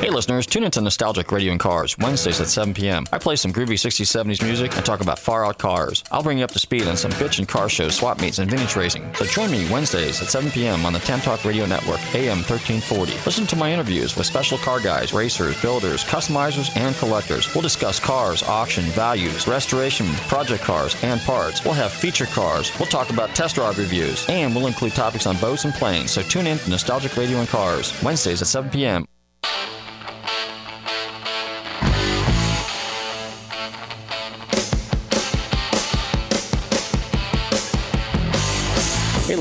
Hey listeners, tune into Nostalgic Radio and Cars, Wednesdays at 7 p.m. I play some groovy 60s, 70s music and talk about far out cars. I'll bring you up to speed on some bitch and car shows, swap meets, and vintage racing. So join me Wednesdays at 7 p.m. on the Tan Talk Radio Network, AM 1340. Listen to my interviews with special car guys, racers, builders, customizers, and collectors. We'll discuss cars, auction, values, restoration, project cars, and parts. We'll have feature cars. We'll talk about test drive reviews, and we'll include topics on boats and planes. So tune in to Nostalgic Radio and Cars, Wednesdays at 7 p.m.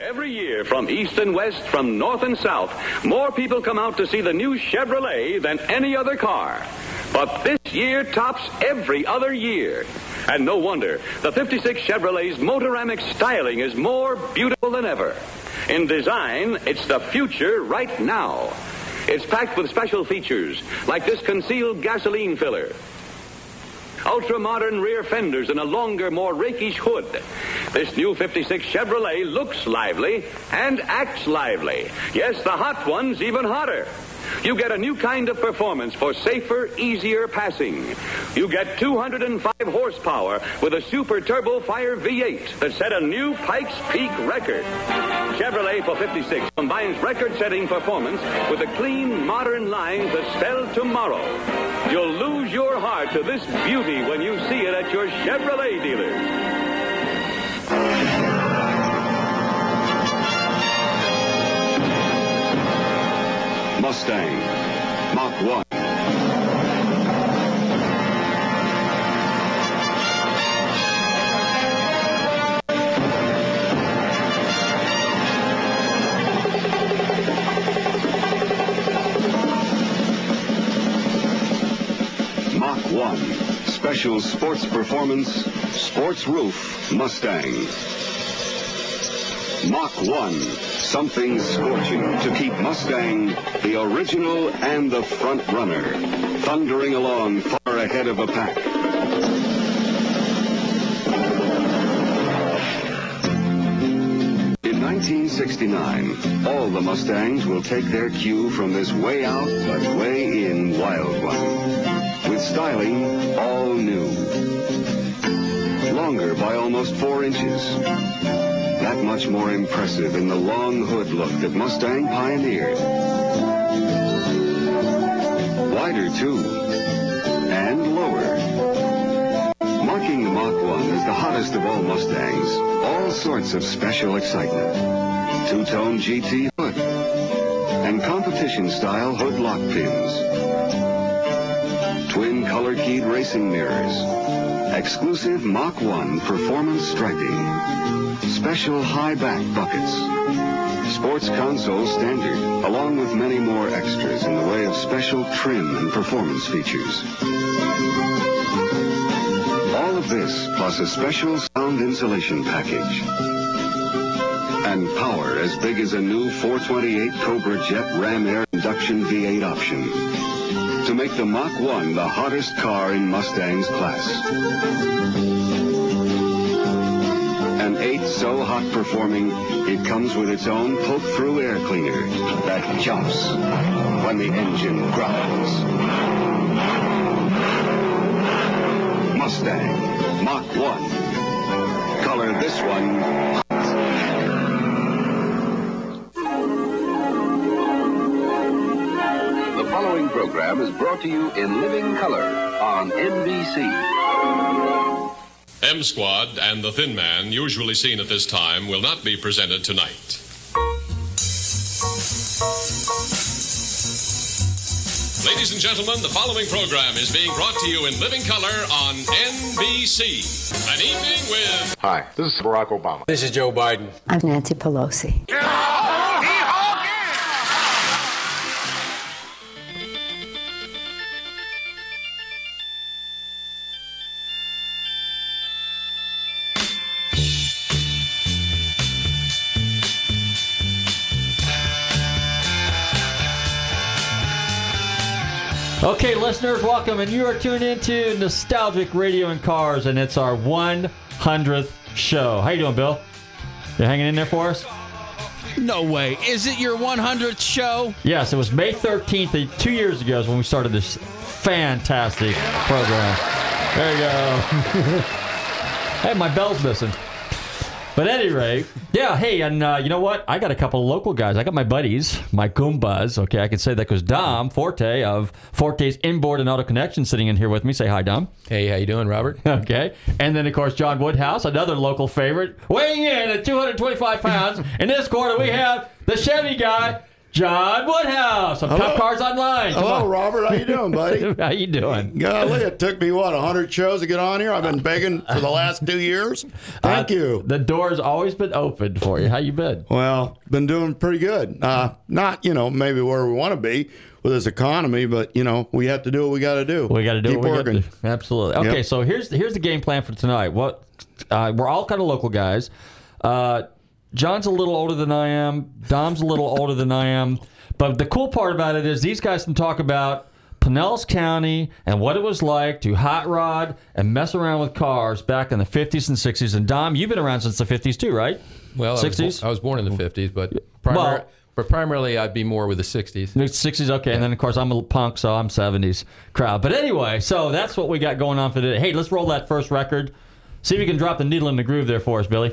Every year, from east and west, from north and south, more people come out to see the new Chevrolet than any other car. But this year tops every other year. And no wonder, the 56 Chevrolet's motoramic styling is more beautiful than ever. In design, it's the future right now. It's packed with special features, like this concealed gasoline filler, ultra modern rear fenders and a longer, more rakish hood. This new 56 Chevrolet looks lively and acts lively. Yes, the hot one's even hotter. You get a new kind of performance for safer, easier passing. You get 205 horsepower with a super turbo fire V8 that set a new Pikes Peak record. Chevrolet for 56 combines record-setting performance with the clean, modern lines that spell tomorrow. You'll lose your heart to this beauty when you see it at your Chevrolet dealer. Mustang, Mach 1. Mach 1. Special sports performance, sports roof Mustang. Mach 1. Something scorching to keep Mustang the original and the front runner, thundering along far ahead of a pack. In 1969, all the Mustangs will take their cue from this way out but way in wild one. With styling all new. Longer by almost four inches that much more impressive in the long hood look that Mustang pioneered. Wider, too, and lower. Marking the Mach 1 as the hottest of all Mustangs, all sorts of special excitement. Two-tone GT hood and competition-style hood lock pins. Twin color-keyed racing mirrors. Exclusive Mach 1 performance striping. Special high back buckets. Sports console standard, along with many more extras in the way of special trim and performance features. All of this plus a special sound insulation package. And power as big as a new 428 Cobra Jet Ram Air induction V8 option to make the Mach 1 the hottest car in Mustang's class. An 8 so hot performing, it comes with its own poke-through air cleaner that jumps when the engine growls. Mustang Mach 1. Color this one program is brought to you in living color on NBC. M Squad and the Thin Man, usually seen at this time, will not be presented tonight. Ladies and gentlemen, the following program is being brought to you in living color on NBC. An evening with Hi, this is Barack Obama. This is Joe Biden. I'm Nancy Pelosi. Okay, listeners, welcome, and you are tuned into Nostalgic Radio and Cars, and it's our 100th show. How you doing, Bill? You hanging in there for us? No way. Is it your 100th show? Yes, it was May 13th, uh, two years ago, is when we started this fantastic program. There you go. hey, my bell's missing. But anyway, yeah, hey, and uh, you know what? I got a couple of local guys. I got my buddies, my Goombas. Okay, I can say that because Dom Forte of Forte's Inboard and Auto Connection sitting in here with me. Say hi, Dom. Hey, how you doing, Robert? Okay. And then, of course, John Woodhouse, another local favorite, weighing in at 225 pounds. in this corner, we have the Chevy guy, John Woodhouse of Cop Cars Online. Come Hello, on. Robert. How you doing, buddy? How you doing? Golly, it took me what hundred shows to get on here. I've been begging for the last two years. Thank Uh, you. The door's always been open for you. How you been? Well, been doing pretty good. Uh, not you know maybe where we want to be with this economy, but you know we have to do what we got to do. We got to do Keep what we working. got to. Absolutely. Okay, Yep. so here's here's the game plan for tonight. What uh, we're all kind of local guys. Uh, John's a little older than I am. Dom's a little older than I am. But the cool part about it is these guys can talk about Pinellas County and what it was like to hot rod and mess around with cars back in the 50s and 60s. And Dom, you've been around since the 50s too, right? Well, I was, 60s? I was born in the 50s, but, primar- Well- but primarily I'd be more with the 60s. 60s, okay. And then, of course, I'm a punk, so I'm 70s crowd. But anyway, so that's what we got going on for today. Hey, let's roll that first record. See if you can drop the needle in the groove there for us, Billy.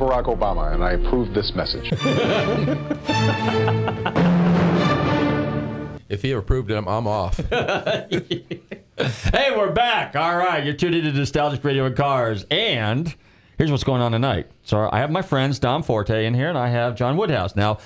Barack Obama, and I approve this message. If he approved it, I'm, I'm off. Hey, we're back. All right, you're tuned into Nostalgic Radio and Cars. And here's what's going on tonight. So I have my friends Dom Forte in here, and I have John Woodhouse. Now,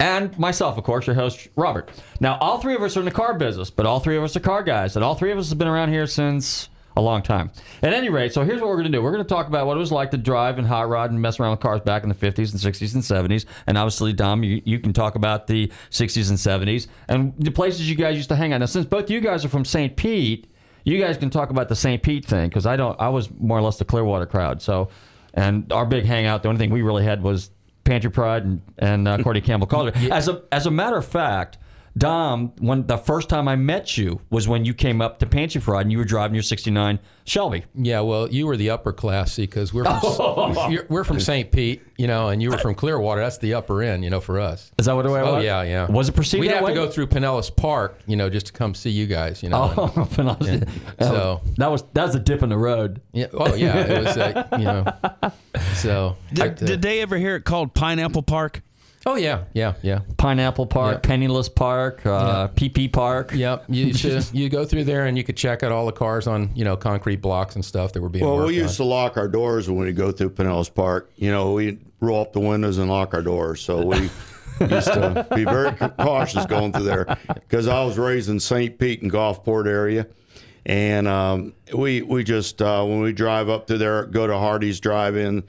and myself, of course, your host, Robert. Now, all three of us are in the car business, but all three of us are car guys, and all three of us have been around here since a long time. At any rate, so here's what we're going to do. We're going to talk about what it was like to drive and hot rod and mess around with cars back in the 50s and 60s and 70s. And obviously, Dom, you, you can talk about the 60s and 70s and the places you guys used to hang out. Now, since both you guys are from St. Pete, you guys can talk about the St. Pete thing because I don't. I was more or less the Clearwater crowd. So, and our big hangout, the only thing we really had was Pantry Pride and and uh, Cordy Campbell Calder. As a as a matter of fact, Dom, when the first time I met you was when you came up to Pantry Pride and you were driving your '69 Shelby. Yeah, well, you were the upper class, because we're from, you're- we're from St. Pete, you know, and you were from Clearwater. That's the upper end, you know, for us. Is that what the way it Oh was? yeah, yeah. Was it perceived We'd that have way? to go through Pinellas Park, you know, just to come see you guys, you know. Oh, and- when I was- so that was that was a dip in the road. yeah, oh yeah, it was, uh, you know. So Did, I- did they ever hear it called Pineapple Park? Oh yeah, yeah, yeah. Pineapple Park, Yeah. Penniless Park, uh, PP Park. Yep. You should, you go through there and you could check out all the cars on you know concrete blocks and stuff that were being Well, worked we on. used to lock our doors when we go through Pinellas Park. You know, we roll up the windows and lock our doors. So we used to be very cautious going through there because I was raised in St. Pete and Gulfport area. And um, we we just uh, when we drive up through there, go to Hardy's Drive-In,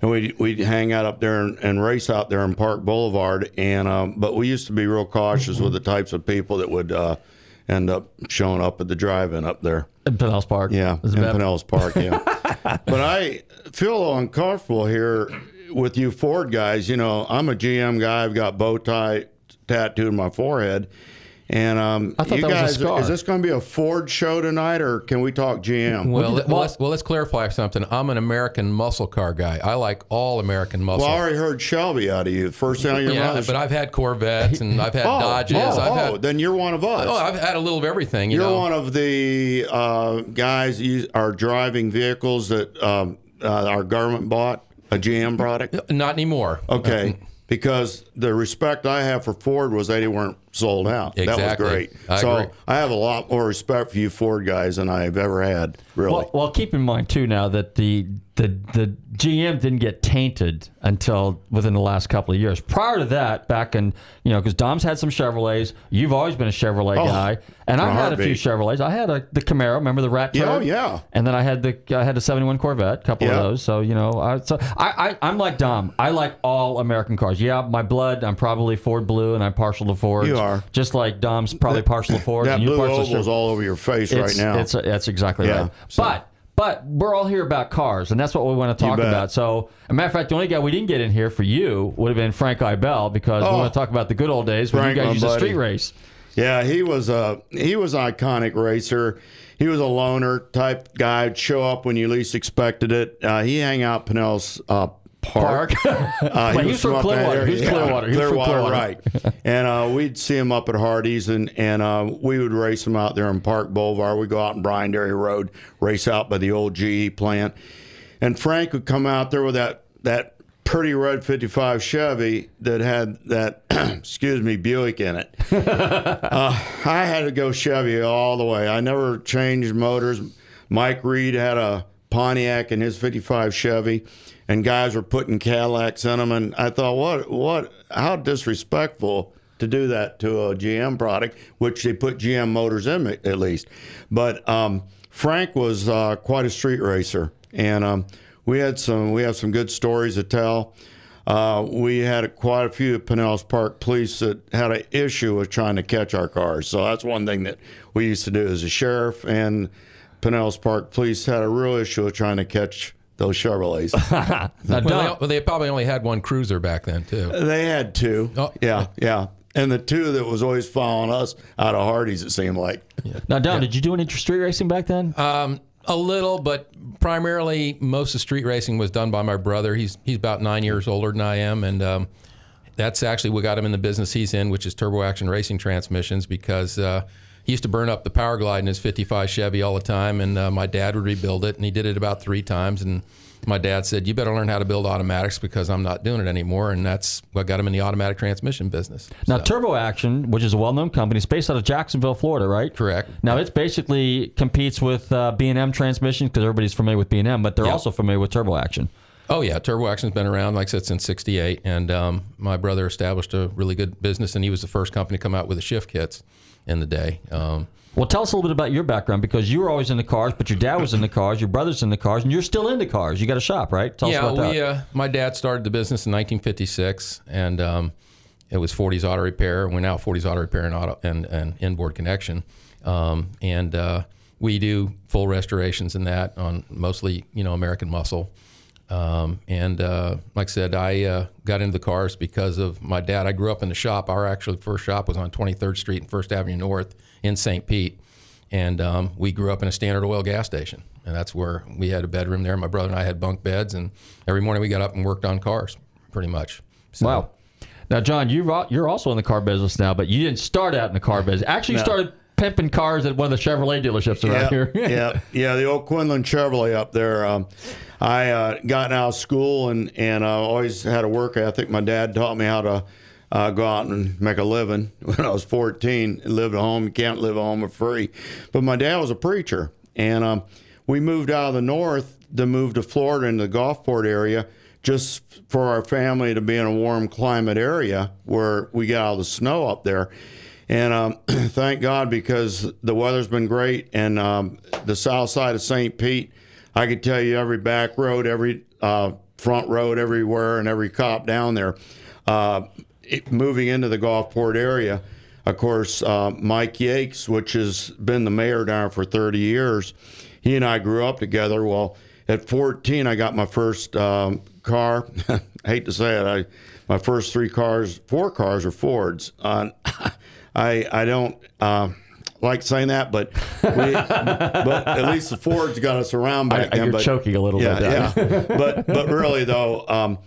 and we we'd hang out up there and, and race out there in Park Boulevard. And um, but we used to be real cautious with the types of people that would uh, end up showing up at the drive-in up there. In Pinellas Park. Yeah, in bad? Pinellas Park. Yeah, but I feel uncomfortable here with you Ford guys. You know, I'm a GM guy. I've got bow tie tattooed on my forehead, and um, I thought you that was a guys, scar. is this going to be a Ford show tonight, or can we talk GM? well, did- let, well- let's well let's clarify something. I'm an American muscle car guy. I like all American muscle. well, I already heard Shelby out of you. First thing on your yeah, mouth. but I've had Corvettes and I've had oh, Dodges. Oh, I've oh, then you're one of us. oh, I've had a little of everything. You You're know, one of the uh, guys who are driving vehicles that um, uh, our government bought a GM product. not anymore. Okay. Because the respect I have for Ford was they weren't sold out. Exactly. That was great. I so agree. I have a lot more respect for you Ford guys than I've ever had, really. Well, well, keep in mind too now that the the the GM didn't get tainted until within the last couple of years. Prior to that, back in you know, because Dom's had some Chevrolets. You've always been a Chevrolet Oh, guy, and I a had a few. Chevrolets. I had a the Camaro. Remember the Rat Yeah, oh, yeah. And then I had the I had the '71 Corvette, a couple Yeah. of those. So you know, I, so I, I I'm like Dom. I like all American cars. Yeah, my blood. I'm probably Ford blue, and I'm partial to Ford. You are. just like Dom's probably partial to Ford. that and you're blue partial to oval's all over your face right now. It's that's exactly Yeah, right. so- But but we're all here about cars, and that's what we want to talk about. So, a matter of fact, the only guy we didn't get in here for you would have been Frank Ibell because we Oh. want to talk about the good old days when Frank, you guys used to buddy. street race. Yeah, he was a he was an iconic racer. He was a loner type guy. Would show up when you least expected it. Uh, he hang out Pinellas uh, Park. Uh, Wait, he was from Clearwater. He was. Clearwater. He from Clearwater. right? and uh, we'd see him up at Hardee's, and and uh, we would race him out there in Park Boulevard. We would go out in Bryan Dairy Road, race out by the old GE plant, and Frank would come out there with that that pretty red 55 Chevy that had that excuse me Buick in it. Uh, I had to go Chevy all the way. I never changed motors. Mike Reed had a Pontiac in his 55 Chevy, and guys were putting Cadillacs in them. And I thought, what, what, how disrespectful to do that to a GM product, which they put GM motors in at least. But um, Frank was uh, quite a street racer, and um, we had some we have some good stories to tell. Uh, we had quite a few Pinellas Park police that had an issue with trying to catch our cars. So that's one thing that we used to do as a sheriff and Pinellas Park police had a real issue with trying to catch those Chevrolets. Now, Well, they, well, they probably only had one cruiser back then too. they had two. Oh. yeah, yeah. And the two that was always following us out of Hardee's, it seemed like. now, Dom, did you do any street racing back then? Um, a little, but primarily most of street racing was done by my brother. He's he's about nine years older than I am, and um, that's actually what got him in the business he's in, which is turbo action racing transmissions. Because uh, he used to burn up the power glide in his 55 Chevy all the time, and uh, my dad would rebuild it, and he did it about three times. And my dad said, "You better learn how to build automatics because I'm not doing it anymore." And that's what got him in the automatic transmission business. Now, So- Turbo Action, which is a well-known company, is based out of Jacksonville, Florida, right? Correct. Now, it basically competes with uh, B&M transmissions because everybody's familiar with B&M, but they're also familiar with Turbo Action. Oh yeah, Turbo Action's been around, like I said, since '68, and um, my brother established a really good business, and he was the first company to come out with the shift kits in the day. Um, Well, tell us a little bit about your background because you were always in the cars, but your dad was in the cars, your brother's in the cars, and you're still in the cars. You got a shop, right? Tell yeah, us about we. that. Uh, my dad started the business in 1956, and um, it was Forte's Auto Repair. We're now Forte's Auto Repair and auto and, and inboard connection, um, and uh, we do full restorations in that on mostly you know American muscle. Um, and uh, like I said, I uh, got into the cars because of my dad. I grew up in the shop. Our actual first shop was on 23rd Street and First Avenue North in St. Pete. And um, we grew up in a Standard Oil gas station. And that's where we had a bedroom there. My brother and I had bunk beds. And every morning we got up and worked on cars, pretty much. So, Wow. Now, John, you're you're also in the car business now, but you didn't start out in the car business. Actually, you started pimping cars at one of the Chevrolet dealerships around yeah, here. yeah, yeah. The old Quinlan Chevrolet up there. Um, I uh, got out of school and and uh, always had a work ethic. My dad taught me how to uh, go out and make a living when I was 14. Live at home. You can't live at home for free. But my dad was a preacher, and um, we moved out of the north to move to Florida in the Gulfport area. Just for our family to be in a warm climate area where we get all the snow up there. And um, thank God because the weather's been great. And um, the south side of St. Pete, I could tell you every back road, every uh, front road, everywhere, and every cop down there. Uh, it, moving into the Gulfport area, of course, uh, Mike Yates, which has been the mayor down for 30 years, he and I grew up together. Well, at 14, I got my first um, car. I hate to say it, I my first three cars, four cars are Fords. Uh, I I don't uh, like saying that, but we, but at least the Fords got us around back I- then. you're but, choking a little yeah, bit Yeah, but but really though, um,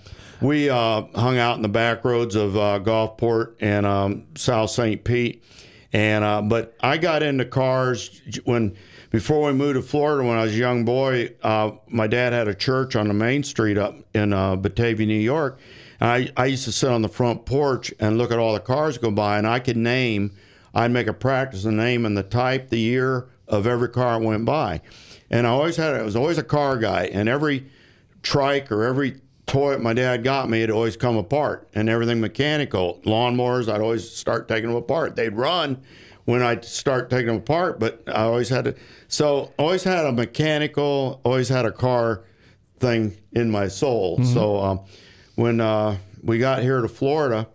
we uh, hung out in the back roads of uh, Gulfport and um, South St. Pete, and uh, but I got into cars when before we moved to Florida when I was a young boy. Uh, my dad had a church on the main street up in uh, Batavia, New York. And I, I used to sit on the front porch and look at all the cars go by, and I could name. I'd make a practice the name and the type, the year of every car that went by, and I always had. I was always a car guy, and every trike or every toy my dad got me, it always come apart and everything mechanical. Lawnmowers, I'd always start taking them apart. They'd run when I'd start taking them apart, but I always had to. So always had a mechanical, always had a car thing in my soul. So um, when uh, we got here to Florida,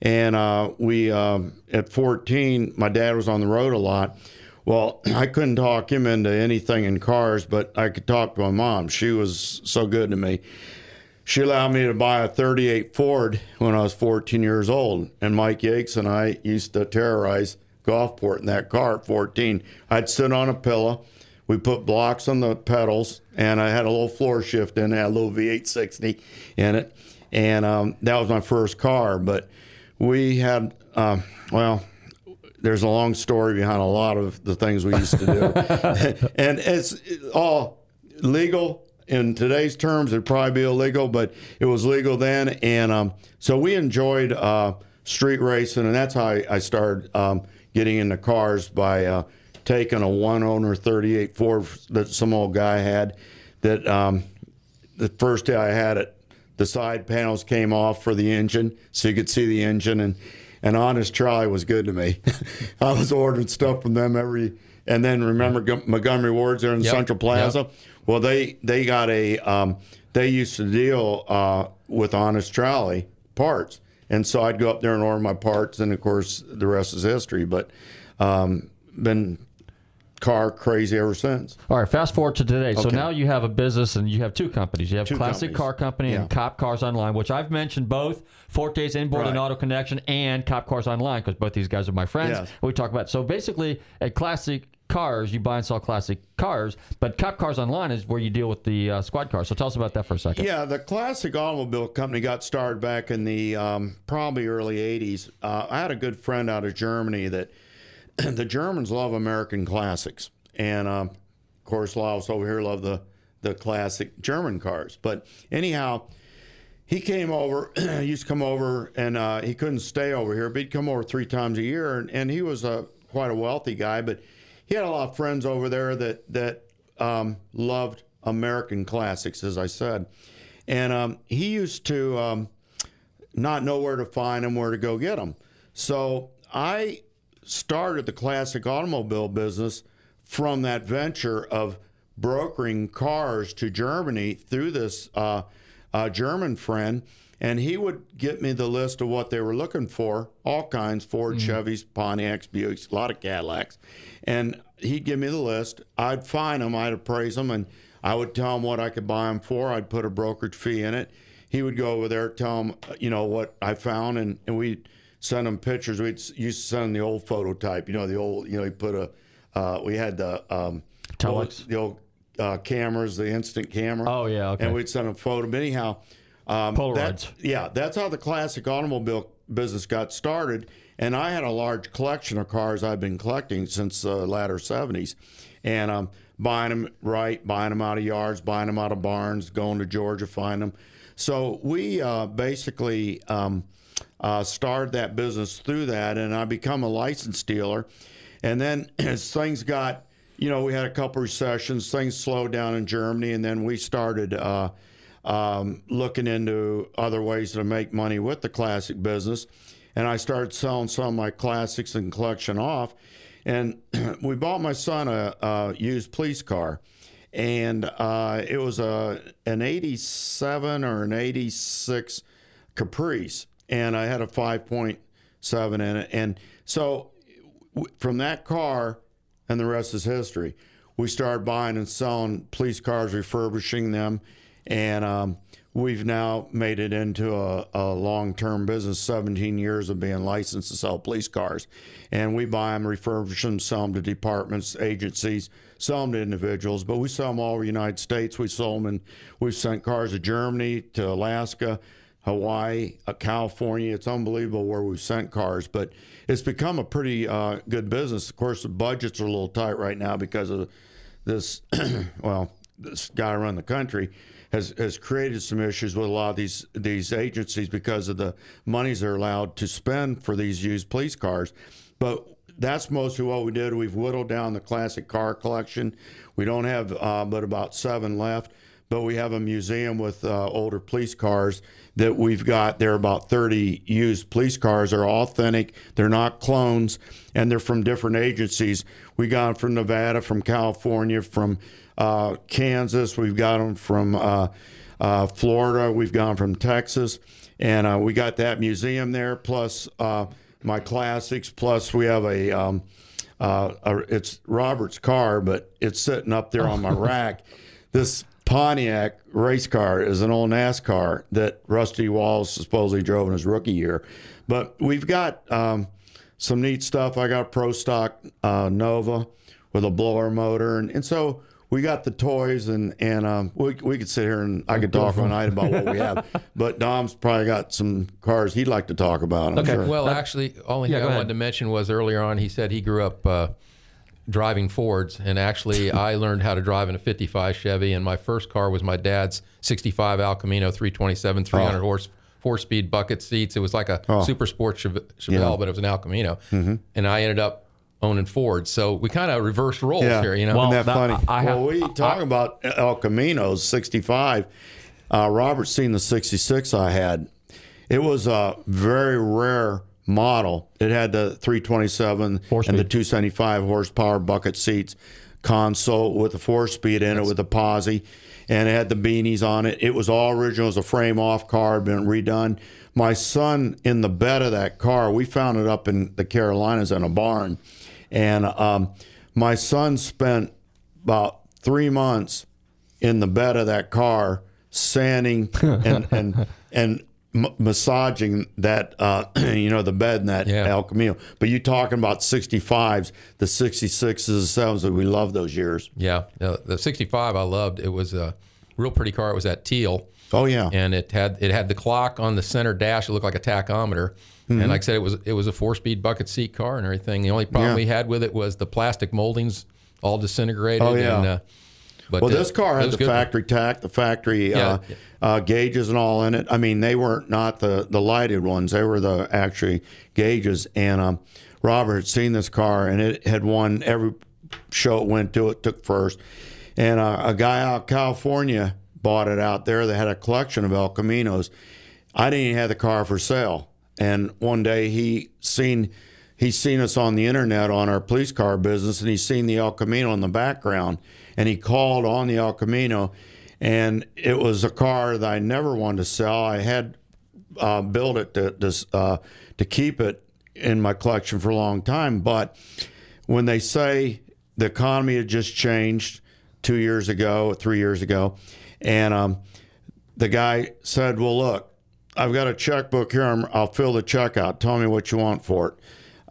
and uh, we um, at 14, my dad was on the road a lot. Well, I couldn't talk him into anything in cars, but I could talk to my mom. She was so good to me. She allowed me to buy a 38 Ford when I was 14 years old. And Mike Yates and I used to terrorize Gulfport in that car at 14. I'd sit on a pillow. We put blocks on the pedals, and I had a little floor shift in it, a little V860 in it. And um, that was my first car. But we had, um, well, there's a long story behind a lot of the things we used to do. and it's all legal in today's terms. It'd probably be illegal, but it was legal then. And um, so we enjoyed uh, street racing, and that's how I, I started um, getting into cars by uh, taking a one owner 38 Ford that some old guy had. That um, the first day I had it, the side panels came off for the engine, so you could see the engine. And and Honest Charley was good to me. I was ordering stuff from them every. And then remember Montgomery Ward's there in Yep, Central Plaza. yep. Well, they they got a um, they used to deal uh, with Honest Charley parts, and so I'd go up there and order my parts, and of course the rest is history. But um, been car crazy ever since. All right, fast forward to today. So now you have a business and you have two companies. You have Two Classic companies. Car Company and Cop Cars Online, which I've mentioned both Forte's Inboard and Auto Connection and Cop Cars Online because both these guys are my friends. Yes. We talk about so basically at Classic Cars you buy and sell classic cars, but Cop Cars Online is where you deal with the uh, squad cars. So tell us about that for a second. Yeah, the classic automobile company got started back in the um, probably early '80s. Uh, I had a good friend out of Germany that the Germans love American classics, and um, of course, us over here love the the classic German cars. But anyhow, he came over. he used to come over, and uh, he couldn't stay over here, but he'd come over three times a year, and, and he was a quite a wealthy guy, but he had a lot of friends over there that that um, loved American classics, as I said, and um, he used to um, not know where to find them, where to go get them. So I started the classic automobile business from that venture of brokering cars to Germany through this uh, uh, German friend. And he would get me the list of what they were looking for all kinds Ford, Chevys, Pontiacs, Buicks, a lot of Cadillacs. And he'd give me the list. I'd find them, I'd appraise them, and I would tell him what I could buy them for. I'd put a brokerage fee in it. He would go over there, tell him, you know, what I found, and, and we'd send him pictures. We'd used to send him the old phototype, you know, the old, you know, he put a, uh, we had the, um, Telex. old- the old uh, cameras, the instant camera. Oh, yeah, okay. And we'd send him photo. But anyhow, um, Polaroids. that- yeah, that's how the classic automobile business got started. And I had a large collection of cars I've been collecting since the latter 70s. And um, buying them right, buying them out of yards, buying them out of barns, going to Georgia, find them. So we uh, basically um, uh, started that business through that, and I become a license dealer. And then as things got, you know, we had a couple recessions, things slowed down in Germany, and then we started uh, um, looking into other ways to make money with the classic business. And I started selling some of my classics and collection off. And we bought my son a, a used police car. And uh, it was a an 87 or an 86 Caprice. And I had a 5.7 in it. And so from that car, and the rest is history. We started buying and selling police cars, refurbishing them, and um, we've now made it into a, a long-term business. 17 years of being licensed to sell police cars, and we buy them, refurbish them, sell them to departments, agencies, sell them to individuals. But we sell them all over the United States. We sold them, and we've sent cars to Germany, to Alaska. Hawaii, uh, California. It's unbelievable where we've sent cars, but it's become a pretty uh, good business. Of course, the budgets are a little tight right now because of this. well, this guy around the country has has created some issues with a lot of these these agencies because of the monies they're allowed to spend for these used police cars. But that's mostly what we did. We've whittled down the classic car collection. We don't have uh, but about seven left but we have a museum with uh, older police cars that we've got. There are about 30 used police cars. They're authentic. They're not clones, and they're from different agencies. We got them from Nevada, from California, from uh, Kansas. We've got them from uh, uh, Florida. We've got them from Texas, and uh, we got that museum there. Plus uh, my classics. Plus we have a. Um, uh, a- it's Robert's car, but it's sitting up there on my rack. This Pontiac race car is an old NASCAR that Rusty Wallace supposedly drove in his rookie year. But we've got um, some neat stuff. I got a Pro Stock uh, Nova with a blower motor, and, and so we got the toys, and and um, we we could sit here and I could talk all night about what we have. But Dom's probably got some cars he'd like to talk about. I'm Okay, sure. Well, actually, only Yeah, thing go I ahead. wanted to mention was earlier on, he said he grew up uh, driving Fords, and actually, I learned how to drive in a '55 Chevy, and my first car was my dad's '65 El Camino 327, 300 horse, four-speed bucket seats. It was like a super sport Chev- Chevelle, but it was an El Camino, and I ended up owning Fords. So we kind of reversed roles Yeah. here, you know. Well, Isn't that, that- funny? I- I have- well, we talk about El Camino's 65. Uh, Robert's seen the 66 I had. It was a very rare model. It had the 327 Four-speed. and the 275 horsepower bucket seats, console with a four speed in it with a posi, and it had the beanies on it. It was all original. It was a frame off car, been redone. My son in the bed of that car, we found it up in the Carolinas in a barn. And um, my son spent about three months in the bed of that car, sanding and and and m- massaging that uh, you know the bed in that Yeah. El Camino. But you talking about 65s, the 66s, the 7s. We love those years. Yeah, the, the '65 I loved. It was a real pretty car. It was that teal. Oh yeah, and it had it had the clock on the center dash. It looked like a tachometer, Mm-hmm. And like I said, it was it was a four speed bucket seat car and everything. The only problem Yeah. we had with it was the plastic moldings all disintegrated. Oh, yeah. And, uh, but Well, uh, this car had the factory tach, the factory uh, Yeah. uh, gauges, and all in it. I mean, they weren't not the the lighted ones; they were the actually gauges. And um, Robert had seen this car, and it had won every show it went to. It took first, and uh, a guy out of California bought it out there. They had a collection of El Caminos. I didn't even have the car for sale, and one day he seen. He's seen us on the internet on our police car business, and he's seen the El Camino in the background. And he called on the El Camino, and it was a car that I never wanted to sell. I had uh, built it to to, uh, to keep it in my collection for a long time. But when they say the economy had just changed two years ago, three years ago, and um, the guy said, "Well, look, I've got a checkbook here. I'm, I'll fill the check out. Tell me what you want for it."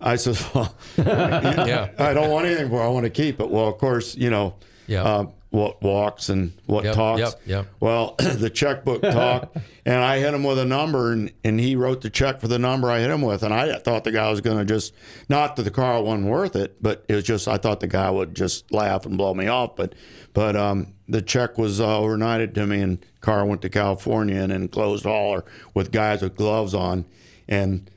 I said, "Well, Yeah. I don't want anything for. it. I want to keep it." Well, of course, you know, Yeah. uh, what walks and what Yep, talks. yep, yep. Well, the checkbook talked, and I hit him with a number, and, and he wrote the check for the number I hit him with. And I thought the guy was going to just, not that the car wasn't worth it, but it was just, I thought the guy would just laugh and blow me off. But but um, the check was uh, overnighted to me, and car went to California and then closed hauler with guys with gloves on and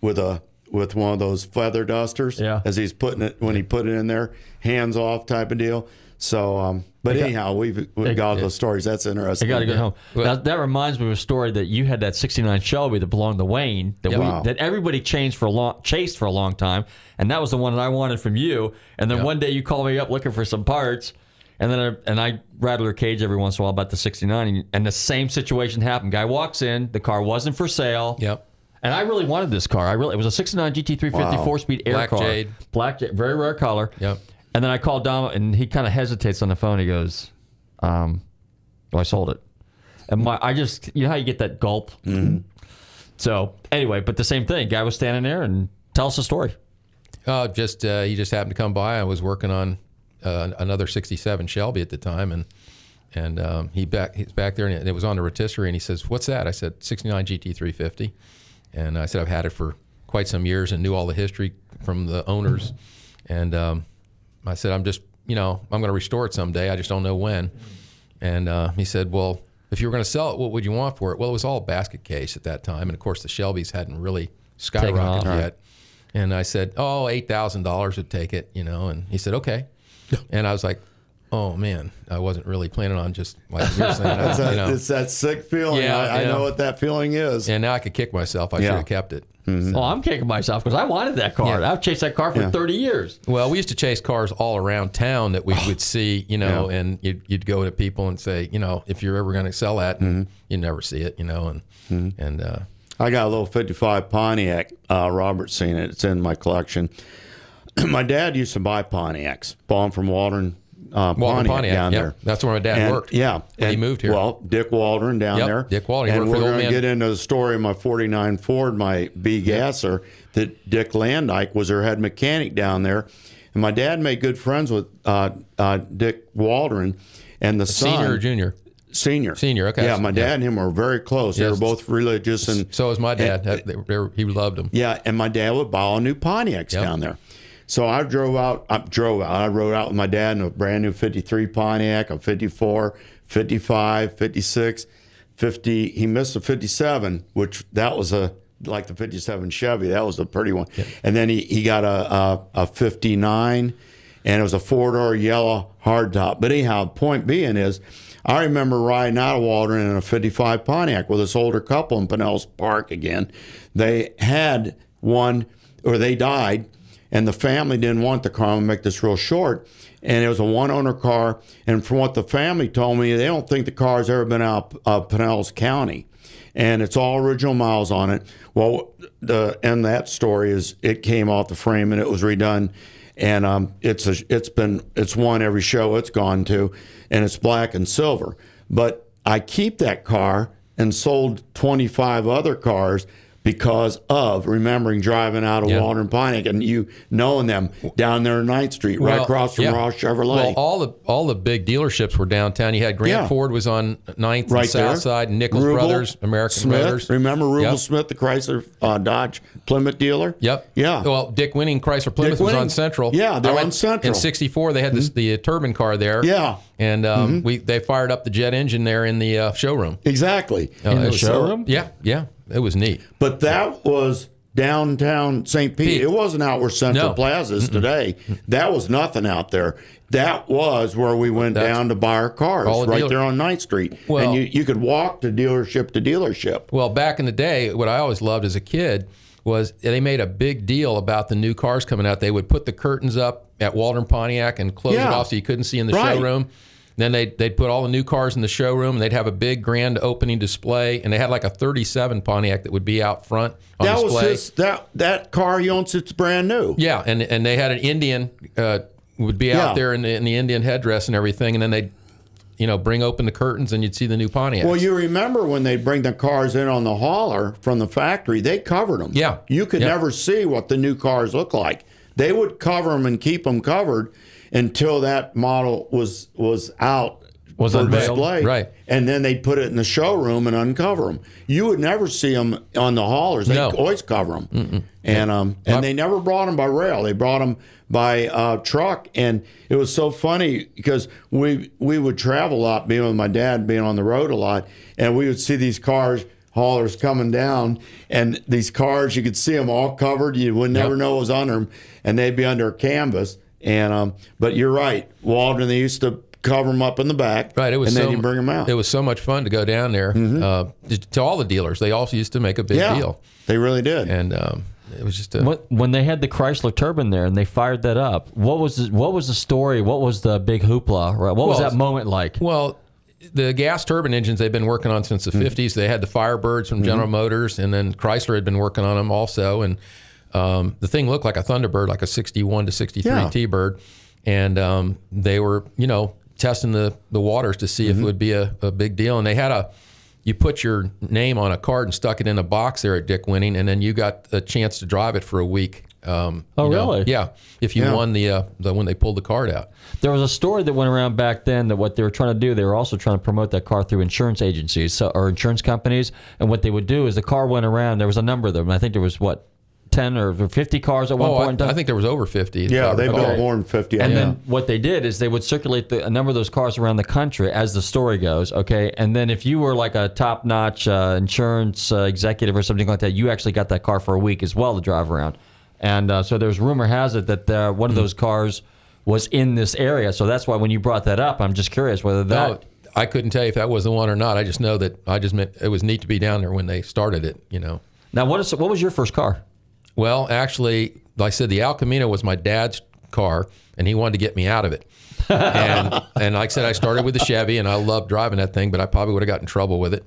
with a with one of those feather dusters Yeah. as he's putting it when he put it in there, hands off type of deal. So, um, but anyhow, we've, we've got those stories. That's interesting. I got to go home. Now, that reminds me of a story that you had that '69 Shelby that belonged to Wayne that Yeah. we Wow. that everybody changed for a long chased for a long time, and that was the one that I wanted from you. And then Yeah. one day you called me up looking for some parts, and then I, and I rattle her cage every once in a while about the '69, and, and the same situation happened. Guy walks in, the car wasn't for sale. Yep. And I really wanted this car. I really it was a '69 GT350 Wow. four-speed air Black car, jade. black jade, very rare color. Yep. And then I called Dom, and he kind of hesitates on the phone. He goes, um, "Well, I sold it." And my, I just, you know how you get that gulp. So anyway, but the same thing. Guy was standing there, and tell us the story. Uh, just uh, he just happened to come by. I was working on uh, another '67 Shelby at the time, and and um, he back he's back there, and it was on the rotisserie, and he says, "What's that?" I said, "69 GT350," and I said, "I've had it for quite some years and knew all the history from the owners," and um, I said, "I'm just, you know, I'm going to restore it someday. I just don't know when." And uh, he said, "Well, if you were going to sell it, what would you want for it?" Well, it was all basket case at that time, and of course, the Shelbys hadn't really skyrocketed yet. And I said, "Oh, eight thousand dollars would take it," you know. And he said, "Okay." And I was like, "Oh man, I wasn't really planning on just like you're saying, It's that, you know." it's that sick feeling. Yeah, I, I know what that feeling is. And now I could kick myself. I should have kept it. Well, I'm kicking myself because I wanted that car. Yeah. I've chased that car for Yeah. 30 years. Well, we used to chase cars all around town that we would see, you know, Yeah. and you'd, you'd go to people and say, you know, if you're ever going to sell that, and Mm-hmm. you never see it, you know, and and uh, I got a little 55 Pontiac. Uh, Robert's seen it. It's in my collection. my dad used to buy Pontiacs. bought them from Waldron, uh, Pontiac, Pontiac, down yep. there. That's where my dad And- worked. Yeah, when he moved here. Well, Dick Waldron down Yep, there. Dick Waldron. And we're going to get into the story of my '49 Ford, my B gasser. That Dick Landike was their head mechanic down there, and my dad made good friends with uh, uh, Dick Waldron, and the son, senior or junior. Senior. Senior, okay. Yeah, my dad Yeah. and him were very close. They were both religious and So was my dad. and- he loved them. yeah, and my dad would buy all new Pontiacs Yep. down there. So I drove out, I drove out, I rode out with my dad in a brand new 53 Pontiac, a 54, 55, 56, 50. He missed a 57, which that was a, like the 57 Chevy, that was a pretty one. And then he, he got a, a, a 59, and it was a four door yellow hardtop. But anyhow, point being is, I remember riding out of Waldron in a 55 Pontiac with this older couple in Pinellas Park again. They had one, or they died, and the family didn't want the car. I'm gonna make this real short. And it was a one owner car. And from what the family told me, they don't think the car's ever been out of Pinellas County. And it's all original miles on it. Well, the end that story is it came off the frame and it was redone. And um, it's a, it's been it's won every show it's gone to, and it's black and silver. But I keep that car and sold 25 other cars because of remembering driving out of Yeah. Waldron Pontiac and you knowing them down there on Ninth Street, right Well, across from yeah. Ross Chevrolet. Well, all the all the big dealerships were downtown. You had Grant Yeah. Ford was on 9th right and South there. Side, Nichols Rubel, Brothers, American Smith. Motors. Remember Rubel Yep. Smith, the Chrysler uh, Dodge Plymouth dealer? Yep. Yeah. Well, Dick Winning Chrysler Plymouth was Winning. on Central. Yeah, they're went- on Central. In '64, they had this, the uh, turbine car there. Yeah. Mm-hmm. And um, we they fired up the jet engine there in the uh, showroom. Exactly. Uh, it was- showroom? Yeah, yeah. It was neat. But that was downtown St. Pete. Pete. It wasn't out where Central No. Plaza is today. That was nothing out there. That was where we went That's- down to buy our cars, right dealer- there on Ninth Street. Well- and you, you could walk to dealership to dealership. Well, back in the day, what I always loved as a kid was they made a big deal about the new cars coming out. They would put the curtains up at Waldron Pontiac and close it off so you couldn't see in the Right. showroom. Then they'd, they'd put all the new cars in the showroom and they'd have a big grand opening display. And they had like a 37 Pontiac that would be out front on That display. was his, that that car he owns. It's brand new. Yeah, and and they had an Indian uh, would be Yeah. out there in the, in the Indian headdress and everything, and then they'd you know bring open the curtains and you'd see the new Pontiac. Well, you remember when they bring the cars in on the hauler from the factory? They covered them. Yeah. you could Yeah. never see what the new cars look like. They would cover them and keep them covered until that model was was out Was for unveiled. display. Right. and then they'd put it in the showroom and uncover them. You would never see them on the haulers. They No. always cover them, and um and they never brought them by rail. They brought them by uh, truck, and it was so funny because we we would travel a lot, being with my dad, being on the road a lot, and we would see these cars. Haulers coming down, and these cars you could see them all covered. You would never Yep. know it was under them, and they'd be under a canvas. And um, but you're right, Waldron. They used to cover them up in the back, Right, it was and then so, you bring them out. Mm-hmm. It was so much fun to go down there uh, to all the dealers. They also used to make a big yeah, deal, they really did. and um, it was just a, What, when they had the Chrysler turbine there and they fired that up, what was the, what was the story? What was the big hoopla? Right? What was that moment like? Well, the gas turbine engines they've been working on since the Mm-hmm. 50s. They had the Firebirds from General Motors, and then Chrysler had been working on them also. And um, the thing looked like a Thunderbird, like a 61 to 63 Yeah. T-Bird. And um, they were, you know, testing the, the waters to see if Mm-hmm. it would be a, a big deal. And they had a, you put your name on a card and stuck it in a box there at Dick Winning, and then you got a chance to drive it for a week. Um, Oh, you know, really? Yeah. If you Yeah. won the, uh, the when they pulled the card out. There was a story that went around back then that what they were trying to do, they were also trying to promote that car through insurance agencies so, or insurance companies. And what they would do is the car went around. There was a number of them. I think there was what ten or fifty cars at one Oh, point. I. I think there was over 50. yeah, they recall. built more than fifty. And of then them. what they did is they would circulate the, a number of those cars around the country as the story goes. Okay, and then if you were like a top-notch uh, insurance uh, executive or something like that, you actually got that car for a week as well to drive around. And uh, so there's rumor has it that uh, one of those cars was in this area. So that's why when you brought that up, I'm just curious whether that. No, I couldn't tell you if that was the one or not. I just know that I just meant it was neat to be down there when they started it. You know. Now, what is what was your first car? Well, actually, like I said, the El Camino was my dad's car, and he wanted to get me out of it. and and like I said, I started with the Chevy, and I loved driving that thing, but I probably would have got in trouble with it.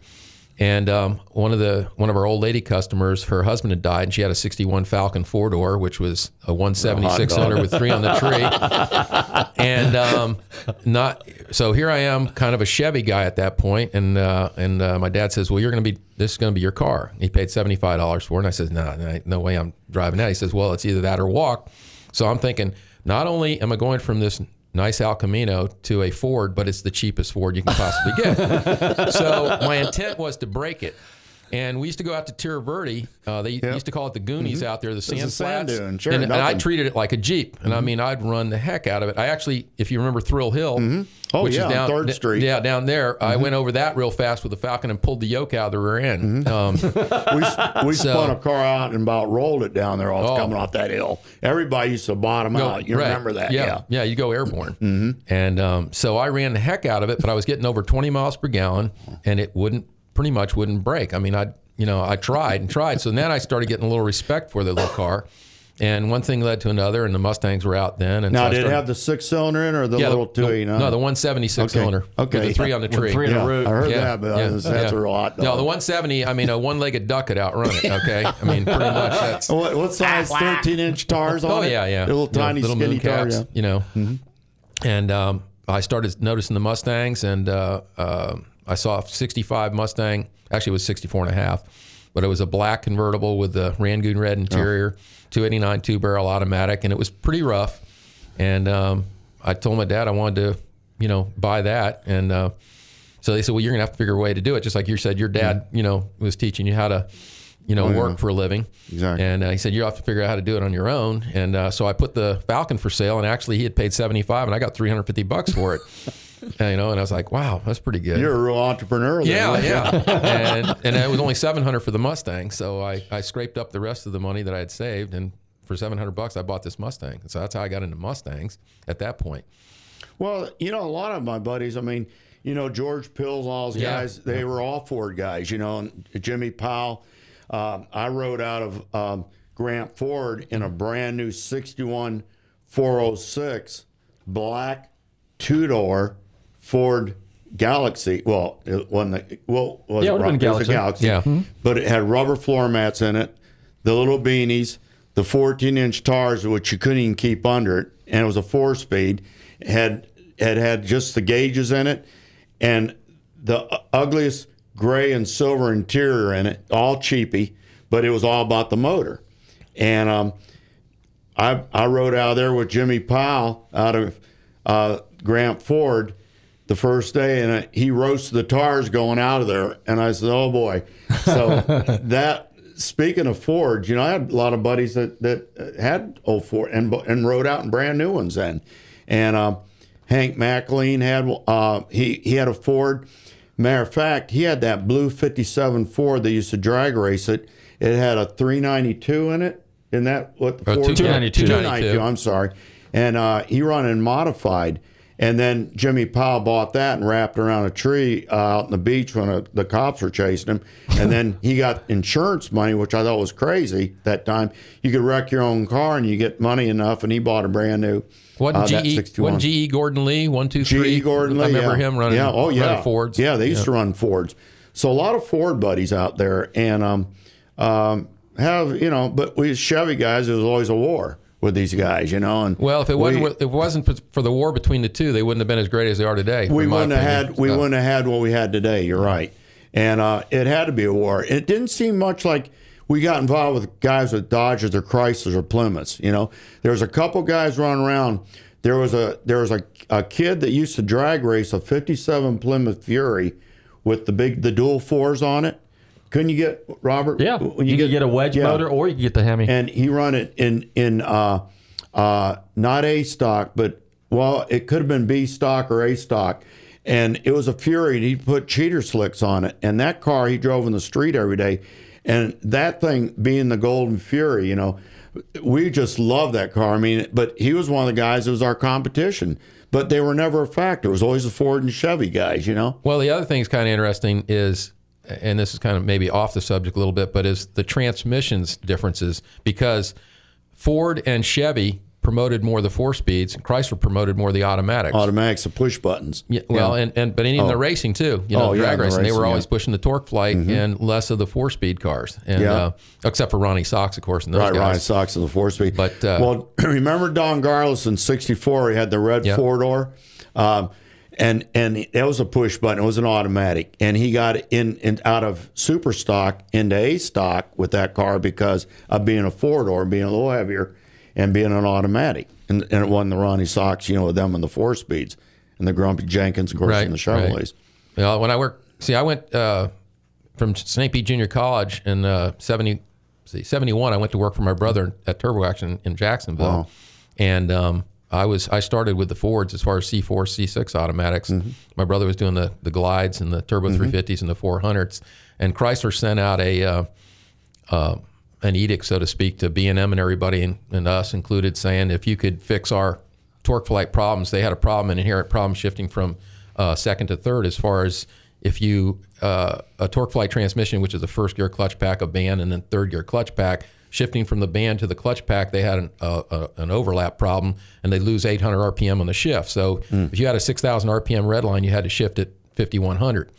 And um, one of the one of our old lady customers, her husband had died, and she had a '61 Falcon four door, which was a 170 600 with three on the tree. and um, not so here I am, kind of a Chevy guy at that point, and uh, and uh, my dad says, "Well, you're going to be this is going to be your car." He paid seventy five dollars for it, and I said, "No, no, no way, I'm driving that." He says, "Well, it's either that or walk." So I'm thinking, not only am I going from this nice El Camino to a Ford, but it's the cheapest Ford you can possibly get. so my intent was to break it. And we used to go out to Tierra Verde. Uh, they used to call it the Goonies out there, the sand a sand flats. dune, sure, and, and I treated it like a Jeep. And I mean, I'd run the heck out of it. I actually, if you remember Thrill Hill, Oh, which yeah, is down 3rd Street. Yeah, down there. I went over that real fast with the Falcon and pulled the yoke out of the rear end. Um, we we So- spun a car out and about rolled it down there. All Oh. coming off that hill. Everybody used to bottom go- out. You right. remember that? Yeah, yeah. You go airborne. Mm-hmm. And um, so I ran the heck out of it, but I was getting over 20 miles per gallon, and it wouldn't pretty much wouldn't break. I mean, I you know I tried and tried. So then I started getting a little respect for the little car, and one thing led to another, and the Mustangs were out then. And Now, I did it have the six cylinder in or the yeah, little two? no, no, the 176 Okay. cylinder. Okay. with the three on the tree. three on Yeah, the root. I heard Yeah, that, but yeah, that's, that's yeah. a lot. No, the 170. I mean, a one-legged duck could outrun it. Okay, I mean, pretty much that's. What, what size? Thirteen inch tires on Oh it? yeah, yeah. Little You know, tiny little skinny moon tar. caps, Yeah. You know, and um, I started noticing the Mustangs, and uh, uh, I saw a 65 Mustang. Actually, it was 64 and a half but it was a black convertible with the Rangoon red interior, 289 two barrel automatic, and it was pretty rough. And um, I told my dad I wanted to, you know, buy that, and uh, so they said, well, you're gonna have to figure a way to do it, just like you said, your dad, you know, was teaching you how to. You know, Oh, yeah. work for a living. Exactly. And uh, he said, you have to figure out how to do it on your own. And uh, so I put the Falcon for sale, and actually he had paid 75 and I got 350 bucks for it. And, you know, and I was like, wow, that's pretty good. You're a real entrepreneur. then, Yeah, aren't yeah. and and it was only seven hundred for the Mustang, so I, I scraped up the rest of the money that I had saved, and for seven hundred bucks, I bought this Mustang. So that's how I got into Mustangs at that point. Well, you know, a lot of my buddies, I mean, you know, George Pills, all those Yeah. guys, they were all Ford guys, you know, and Jimmy Powell. Um, I rode out of um, Grant Ford in a brand new 61 406 black two door Ford Galaxie. Well, it wasn't, a, well, was Yeah, it it, would've been was a Galaxie. Galaxie. Yeah. But it had rubber floor mats in it, the little beanies, the 14 inch tires, which you couldn't even keep under it, and it was a four speed. It had it had just the gauges in it, and the ugliest gray and silver interior in it, all cheapy, but it was all about the motor. And um, I I rode out there with Jimmy Powell out of uh, Grant Ford the first day, and I, he roasts the tires going out of there. And I said, "Oh boy!" So that speaking of Fords, you know, I had a lot of buddies that that had old Ford and and rode out in brand new ones then. And um, Hank McLean had uh, he he had a Ford. Matter of fact, he had that blue '57 Ford that used to drag race it. It had a 392 in it. Isn't that what the Oh, Ford? 292. 292. I'm sorry. And uh, he run in modified. And then Jimmy Powell bought that and wrapped around a tree uh, out on the beach when uh, the cops were chasing him. And then he got insurance money, which I thought was crazy that time. You could wreck your own car and you get money enough, and he bought a brand new. Wasn't uh, GE 61. wasn't GE Gordon Lee one two three? G. E Gordon Lee. I remember yeah. him running. Yeah. Oh, yeah. running Fords. Yeah, they used to run Fords. So a lot of Ford buddies out there, and um, um, have you know, but we Chevy guys, it was always a war with these guys, you know. And Well, if it wasn't we, if it wasn't for the war between the two, they wouldn't have been as great as they are today. we wouldn't have had we wouldn't have had what we had today. You're right, and uh, it had to be a war. It didn't seem much like we got involved with guys with Dodgers or Chryslers or Plymouths. You know, there was a couple guys running around. There was a there was a, a kid that used to drag race a '57 Plymouth Fury with the big the dual fours on it. Couldn't you get Robert? Yeah, when you, can get a wedge yeah. motor, or you get the Hemi. and he run it in in uh, uh, not A stock, but well, it could have been B stock or A stock, and it was a Fury. And he put cheater slicks on it, and that car he drove in the street every day, and that thing being the Golden Fury, you know, we just love that car. I mean, but he was one of the guys that was our competition. But they were never a factor. It was always the Ford and Chevy guys, you know. Well, the other thing that's kind of interesting is, and this is kind of maybe off the subject a little bit, but is the transmissions differences because Ford and Chevy promoted more the four speeds, and Chrysler promoted more the automatics. Automatics, the push buttons. Yeah, well, and, and but even Oh. the racing too. You know, Oh, yeah, drag the racing. They were always yeah. Mm-hmm. pushing the TorqueFlite and less of the four speed cars. And Yeah. uh, except for Ronnie Sox, of course, and those Right, guys. Ronnie Sox of the four speed. But, uh, well, remember Don Garlits in '64? He had the red Yeah. four door, um, and and that was a push button. It was an automatic, and he got in, in out of super stock into A stock with that car because of being a four door, being a little heavier, and being an automatic. And, and it wasn't the Ronnie Sox, you know, with them and the four speeds, and the Grumpy Jenkins, of course, right, and the Chevrolets. Right. Well, when I worked, see, I went uh, from St. Pete Junior College in uh, 70, see, 71. I went to work for my brother at Turbo Action in Jacksonville, Wow. and um, I was I started with the Fords as far as C4, C6 automatics. Mm-hmm. My brother was doing the the glides and the Turbo 350s and the 400s, and Chrysler sent out a. Uh, uh, an edict, so to speak, to B and M and everybody, and, and us included, saying if you could fix our TorqueFlite problems, they had a problem, an inherent problem shifting from uh, second to third, as far as if you uh, a TorqueFlite transmission, which is the first gear clutch pack, a band, and then third gear clutch pack, shifting from the band to the clutch pack, they had an, uh, uh, an overlap problem, and they lose 800 RPM on the shift. So if you had a 6,000 RPM red line, you had to shift it 5,100.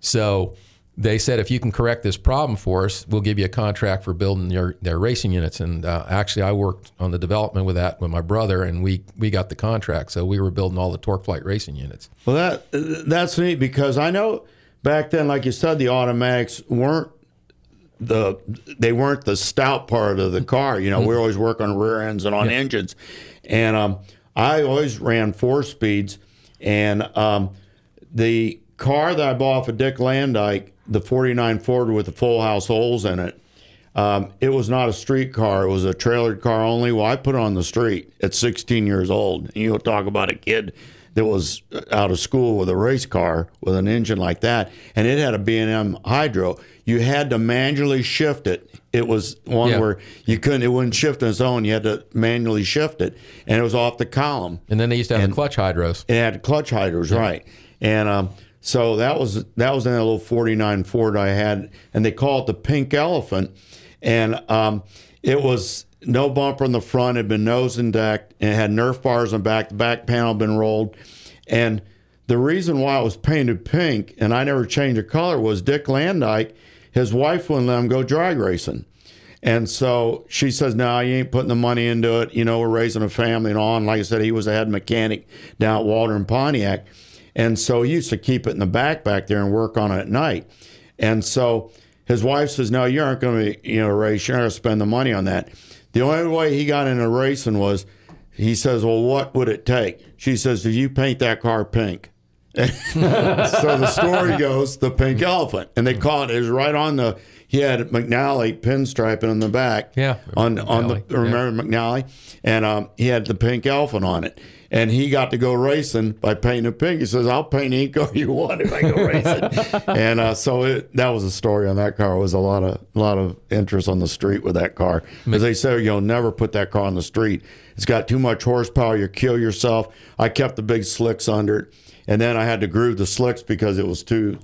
So they said, if you can correct this problem for us, we'll give you a contract for building your their racing units. And uh, actually, I worked on the development with that with my brother, and we we got the contract. So we were building all the TorqueFlite racing units. Well, that that's neat because I know back then, like you said, the automatics weren't the they weren't the stout part of the car. You know, we always work on rear ends and on engines, and um, I always ran four speeds, and um, the car that I bought for Dick Landike, the '49 Ford with the full house holes in it. Um, it was not a street car; it was a trailered car only. Well, I put it on the street at 16 years old. And you talk about a kid that was out of school with a race car with an engine like that, and it had a B&M Hydro. You had to manually shift it. It was one Yeah. where you couldn't; it wouldn't shift on its own. You had to manually shift it, and it was off the column. And then they used to have the clutch hydros. It had clutch hyders, right? And um, so that was that was in that little '49 Ford I had, and they call it the Pink Elephant. And um, it was no bumper in the front, had been nose and decked, and it had Nerf bars on the back. The back panel had been rolled, and the reason why it was painted pink and I never changed the color was Dick Landike. His wife wouldn't let him go drag racing. And so she says, No, you ain't putting the money into it. You know, we're raising a family and. And like I said, he was a head mechanic down at Walter and Pontiac. And so he used to keep it in the back back there and work on it at night. And so his wife says, No, you aren't going to, you know, race. You're going to spend the money on that. The only way he got into racing was he says, Well, what would it take? She says, Do you paint that car pink? so the story goes the pink elephant, and they caught it. It was right on the. He had McNally pinstriping on the back. Yeah, on on the McNally, yeah. remember McNally, and um, he had the pink elephant on it, and he got to go racing by painting pink. He says, "I'll paint any car you want if I go racing," and uh, so it, that was a story on that car. It was a lot of a lot of interest on the street with that car because they say you'll never put that car on the street. It's got too much horsepower. You kill yourself. I kept the big slicks under it, and then I had to groove the slicks because it was too,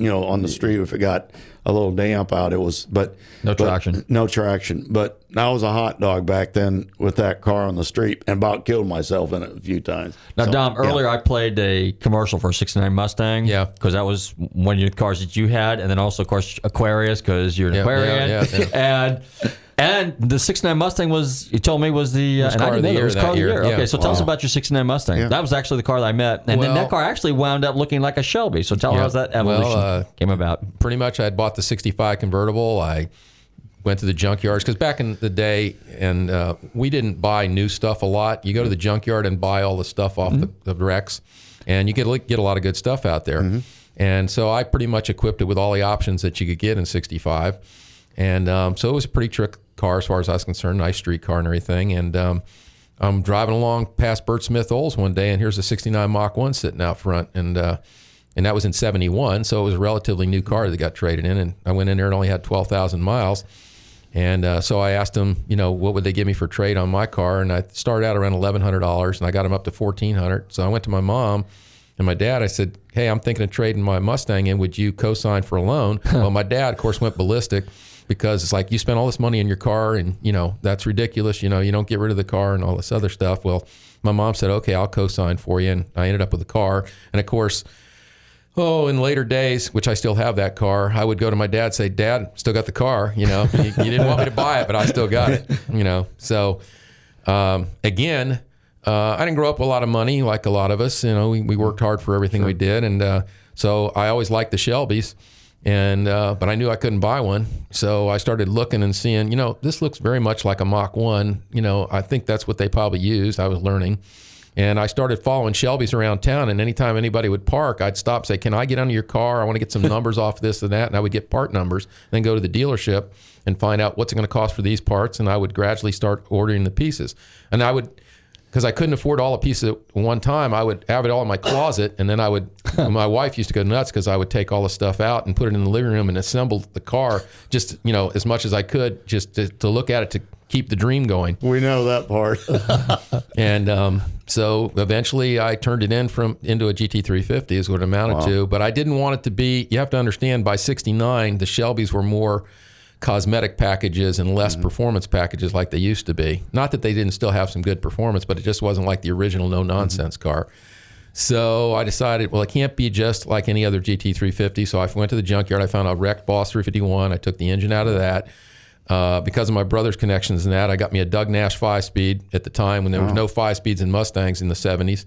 you know, on the street if it got a little damp out. It was, but No but- traction. no traction. But I was a hot dog back then with that car on the street, and about killed myself in it a few times. Now, So, Dom, yeah. earlier I played a commercial for a 69 Mustang. Yeah. Because that was one of the cars that you had. And then also, of course, Aquarius, because you're an Yeah, Aquarian. yeah, yeah, And and the 69 Mustang was, you told me, was the. Uh, was car of the year It was car of the year, year. yeah. Okay, so tell us about your 69 Mustang. Yeah. That was actually the car that I met. And then that car actually wound up looking like a Shelby. So tell Yeah. us how that Well, evolution uh, came about. pretty much I had bought the 65 convertible. I went to the junkyards because back in the day, and uh, we didn't buy new stuff a lot. You go to the junkyard and buy all the stuff off the, the wrecks, and you get get a lot of good stuff out there. And so I pretty much equipped it with all the options that you could get in 65, and um, so it was a pretty trick car as far as I was concerned. Nice street car and everything, and. Um, I'm driving along past Bert Smith Olds one day, and here's a '69 Mach One sitting out front, and uh, and that was in '71, so it was a relatively new car that got traded in. And I went in there and only had 12,000 miles, and uh, so I asked them, you know, what would they give me for trade on my car? And I started out around $1,100, and I got them up to 1,400. So I went to my mom and my dad. I said, "Hey, I'm thinking of trading my Mustang in. Would you co-sign for a loan?" well, my dad, of course, went ballistic because it's like you spent all this money in your car, and you know that's ridiculous. You know, you don't get rid of the car and all this other stuff. Well, my mom said, "Okay, I'll co-sign for you," and I ended up with a car. And of course. Oh, in later days, which I still have that car, I would go to my dad and say, Dad, still got the car. You know, you, you didn't want me to buy it, but I still got it. You know, so um, again, uh, I didn't grow up with a lot of money like a lot of us. You know, we, we worked hard for everything we did. And uh, so I always liked the Shelbys. And uh, but I knew I couldn't buy one, so I started looking and seeing. You know, this looks very much like a Mach One. You know, I think that's what they probably used. I was learning, and I started following Shelby's around town. And anytime anybody would park, I'd stop, say, "Can I get under your car? I want to get some numbers off this and that." And I would get part numbers, then go to the dealership and find out what's it going to cost for these parts. And I would gradually start ordering the pieces. And I would, because I couldn't afford all the pieces at one time, I would have it all in my closet, and then I would. my wife used to go nuts because I would take all the stuff out and put it in the living room and assemble the car just you know as much as I could just to, to look at it to keep the dream going. We know that part. And um, so eventually I turned it in from into a GT350 is what it amounted to. But I didn't want it to be, you have to understand by 69, the Shelbys were more cosmetic packages and less performance packages like they used to be. Not that they didn't still have some good performance, but it just wasn't like the original no nonsense car. So I decided, well, it can't be just like any other GT350. So I went to the junkyard. I found a wrecked Boss 351. I took the engine out of that. Uh, because of my brother's connections and that, I got me a Doug Nash five speed at the time when there was no five speeds in Mustangs in the 70s.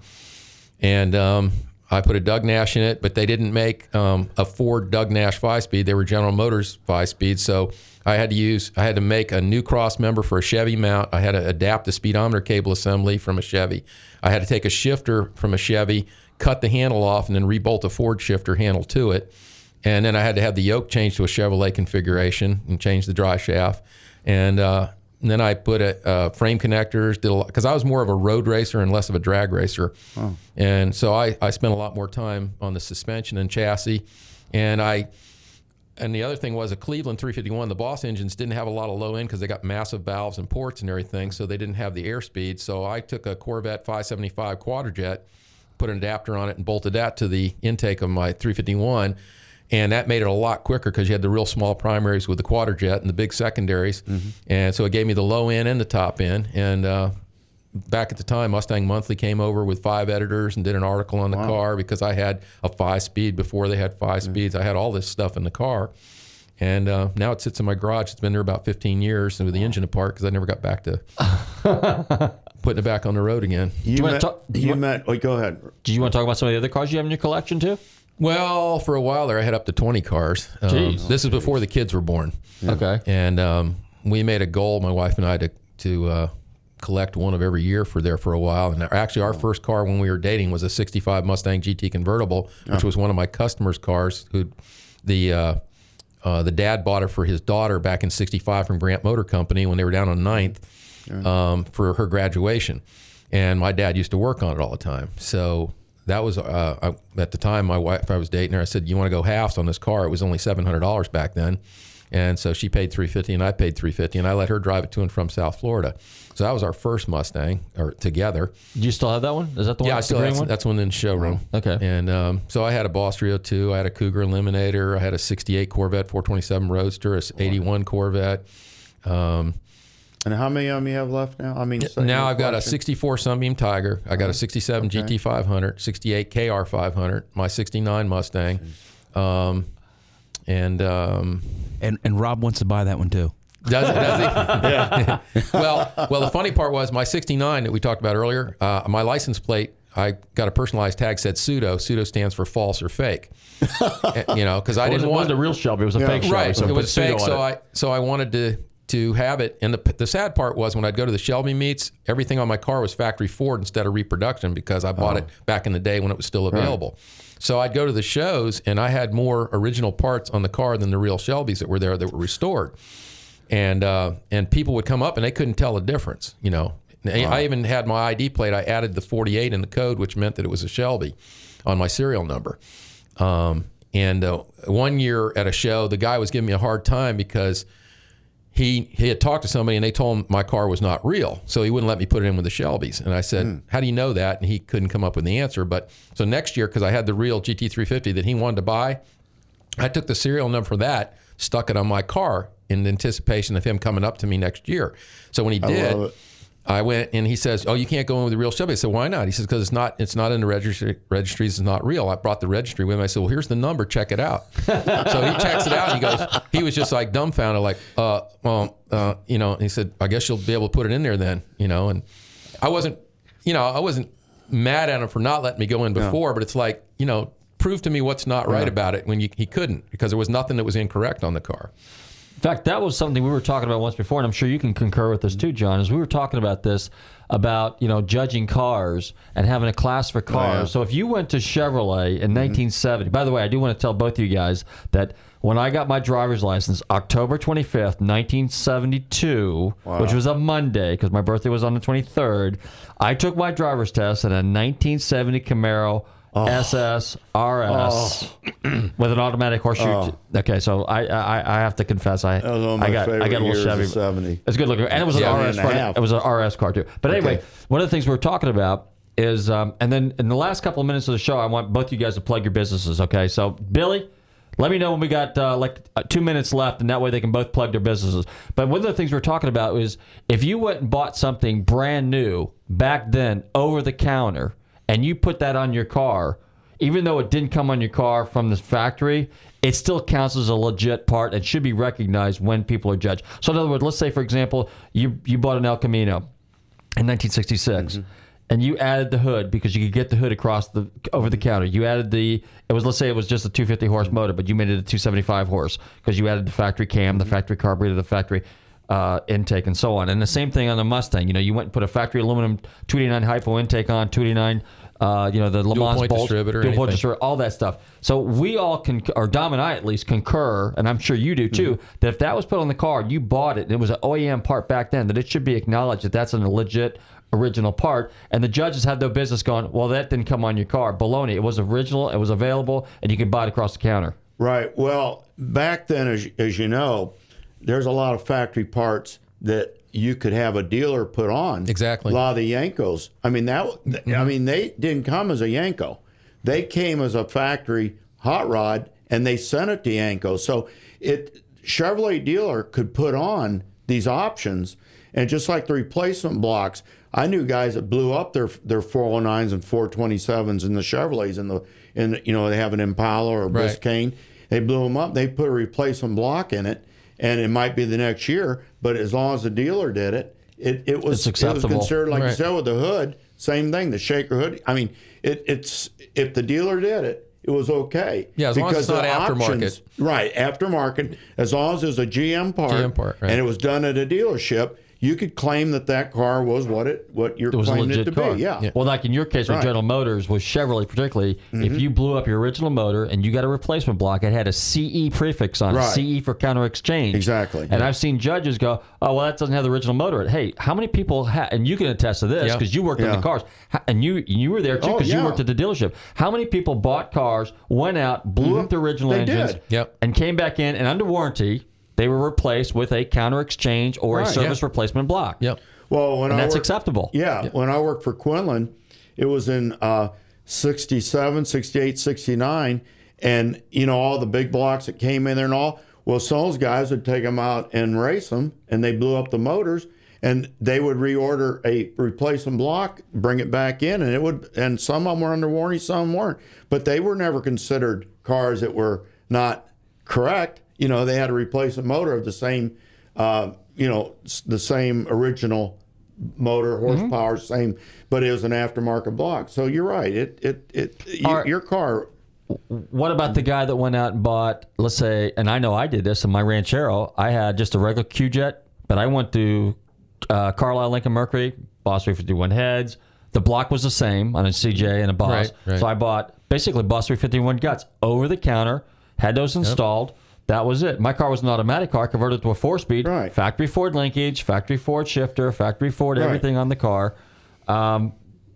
And um, I put a Doug Nash in it, but they didn't make um, a Ford Doug Nash five speed. They were General Motors five speed. So I had to use, I had to make a new cross member for a Chevy mount. I had to adapt the speedometer cable assembly from a Chevy. I had to take a shifter from a Chevy, cut the handle off, and then rebolt a Ford shifter handle to it. And then I had to have the yoke changed to a Chevrolet configuration and change the dry shaft. And, uh, and then I put a uh, frame connectors, did a lot because I was more of a road racer and less of a drag racer, and so I, I spent a lot more time on the suspension and chassis, and I and the other thing was a Cleveland 351. The Boss engines didn't have a lot of low end because they got massive valves and ports and everything, so they didn't have the airspeed. So I took a Corvette 575 Quadrajet, put an adapter on it, and bolted that to the intake of my 351. And that made it a lot quicker because you had the real small primaries with the Quadrajet and the big secondaries. And so it gave me the low end and the top end. And uh, back at the time, Mustang Monthly came over with five editors and did an article on the car because I had a five speed before they had 5 speeds. I had all this stuff in the car. And uh, now it sits in my garage. It's been there about 15 years and with the engine apart because I never got back to putting it back on the road again. You, wanna met, talk- do you you want- met. Oh, go ahead. Do you want to talk about some of the other cars you have in your collection too? Well, for a while there, I had up to 20 cars. Um, Jeez. this is before the kids were born. Okay. And um, we made a goal, my wife and I, to, to uh, collect one of every year for there for a while. And actually, our first car when we were dating was a 65 Mustang GT convertible, which was one of my customers' cars. Who the uh, uh, the dad bought it for his daughter back in '65 from Grant Motor Company when they were down on 9th um, for her graduation. And my dad used to work on it all the time. So that was uh, I, at the time my wife I was dating her. I said, "You want to go halves on this car?" It was only seven hundred dollars back then. And so she paid 350 and I paid 350 and I let her drive it to and from South Florida. So that was our first Mustang or together. Do you still have that one? Is that the one? Yeah, I still that's, one? that's one in the showroom. Okay. And um, so I had a Boss 302, I had a Cougar Eliminator, I had a 68 Corvette 427 Roadster, a 81 Corvette. Um, And how many of them you have left now? I mean, so now I've got a 64 Sunbeam Tiger. I got a 67 GT 500, 68 KR 500, my 69 Mustang. Um, and um, And and Rob wants to buy that one too. Does it? Does he? well, well, the funny part was my '69 that we talked about earlier. Uh, my license plate, I got a personalized tag said pseudo. Pseudo stands for false or fake. Uh, you know, because I didn't it want wasn't a real Shelby. It was a fake Shelby. right. So it was fake, so it. I so I wanted to to have it. And the the sad part was when I'd go to the Shelby meets, everything on my car was factory Ford instead of reproduction because I bought it back in the day when it was still available. So I'd go to the shows and I had more original parts on the car than the real Shelbys that were there that were restored and uh, and people would come up and they couldn't tell the difference. You know, I even had my ID plate. I added the 48 in the code, which meant that it was a Shelby on my serial number. Um, and uh, one year at a show, the guy was giving me a hard time because he he had talked to somebody and they told him my car was not real, so he wouldn't let me put it in with the Shelbys. And I said, hmm. "How do you know that?" And he couldn't come up with the answer. But so next year, because I had the real GT350 that he wanted to buy, I took the serial number for that, stuck it on my car in anticipation of him coming up to me next year. So when he did, love it. I went and he says, "Oh, you can't go in with a real Shelby." I said, "Why not?" He says, "Because it's not it's not in the registry. Registries. It's not real." I brought the registry with me. I said, "Well, here's the number. Check it out." so he checks it out. And he goes, he was just like dumbfounded, like, "Uh, well, uh, you know." And he said, "I guess you'll be able to put it in there then, you know." And I wasn't, you know, I wasn't mad at him for not letting me go in before, but it's like, you know, prove to me what's not right about it when you, he couldn't because there was nothing that was incorrect on the car. In fact, that was something we were talking about once before, and I'm sure you can concur with this too, John. Is we were talking about this about you know judging cars and having a class for oh, cars. So if you went to Chevrolet in mm-hmm. 1970, by the way, I do want to tell both of you guys that when I got my driver's license, October 25th, 1972, which was a Monday because my birthday was on the 23rd, I took my driver's test in a 1970 Camaro. SS RS with an automatic horseshoe. Okay, so I, I I have to confess I That was one of my I got I got a little Chevy. 70. It's good looking, and it was an RS. car-. It was an RS car too. But anyway, Okay. one of the things we were talking about is, um, and then in the last couple of minutes of the show, I want both you guys to plug your businesses. Okay, so Billy. Let me know when we got uh, like uh, two minutes left, and that way they can both plug their businesses. But one of the things we were talking about is if you went and bought something brand new back then over the counter, and you put that on your car, even though it didn't come on your car from the factory, it still counts as a legit part and should be recognized when people are judged. So, in other words, let's say, for example, you you bought an El Camino in 1966. Mm-hmm. and you added the hood because you could get the hood across the over the counter. You added the it was let's say it was just a 250 horse mm-hmm. motor, but you made it a 275 horse because you added the factory cam, the mm-hmm. factory carburetor, the factory uh, intake, and so on. And the same thing on the Mustang. You know, you went and put a factory aluminum 289 hypo intake on 289. Uh, you know the Le Dual Mans point bolts, distributor, dual distributor, all that stuff. So we all can, or Dom and I at least concur, and I'm sure you do too, Mm-hmm. that if that was put on the car, you bought it, and it was an OEM part back then, that it should be acknowledged that that's a legit original part. And the judges had no business going, well, that didn't come on your car. Baloney. It was original, it was available, and you could buy it across the counter. Right. Well, back then, as, as you know, there's a lot of factory parts that you could have a dealer put on. Exactly. A lot of the Yenkos. I mean that. I mm-hmm. mean they didn't come as a Yenko. They came as a factory hot rod, and they sent it to Yenko. So it Chevrolet dealer could put on these options, and just like the replacement blocks, I knew guys that blew up their their 409s and 427s in the Chevrolets and the in you know they have an Impala or a Right. Biscayne. They blew them up. They put a replacement block in it, and it might be the next year. But as long as the dealer did it, it, it was it was considered like you said with the hood. Same thing, the shaker hood. I mean, it, it's if the dealer did it, it was okay. Yeah, as long as it's not aftermarket. options- right? Aftermarket, as long as it was a GM part, GM part, right. and it was done at a dealership, you could claim that that car was what it what you're It was a claiming it to car. be. Yeah. Well, like in your case with Right. Mm-hmm. General Motors, with Chevrolet particularly, if you blew up your original motor and you got a replacement block, it had a CE prefix on Right. it, CE for counter exchange. Exactly. And I've seen judges go, "Oh, well, that doesn't have the original motor." it." Hey, how many people? Ha- and you can attest to this Yeah. because you worked on Yeah. the cars, and you you were there too Oh, because you worked at the dealership. How many people bought cars, went out, blew up the original Mm-hmm. They engines, did. Yep. and came back in and under warranty? They were replaced with a counter exchange or a service Yeah. replacement block. Yep. Well, when And I that's worked- acceptable. Yeah, when I worked for Quinlan, it was in uh, 67, 68, 69. And, you know, all the big blocks that came in there and all. Well, some of those guys would take them out and race them, and they blew up the motors. And they would reorder a replacement block, bring it back in, and it would. And some of them were under warranty, some weren't. But they were never considered cars that were not correct. You know, they had to replace a motor of the same, uh, you know, the same original motor horsepower, same, but it was an aftermarket block. So you're right. It it it you, Are- your car. What about the guy that went out and bought, let's say, and I know I did this in my Ranchero. I had just a regular Q Jet, but I went to uh, Carlisle Lincoln Mercury, Boss 351 heads. The block was the same on a CJ and a Boss. Right, right. So I bought basically Boss 351 guts over the counter, had those installed. That was it. My car was an automatic car, converted to a four speed. Right. Factory Ford linkage, factory Ford shifter, factory Ford Right. everything on the car. Um,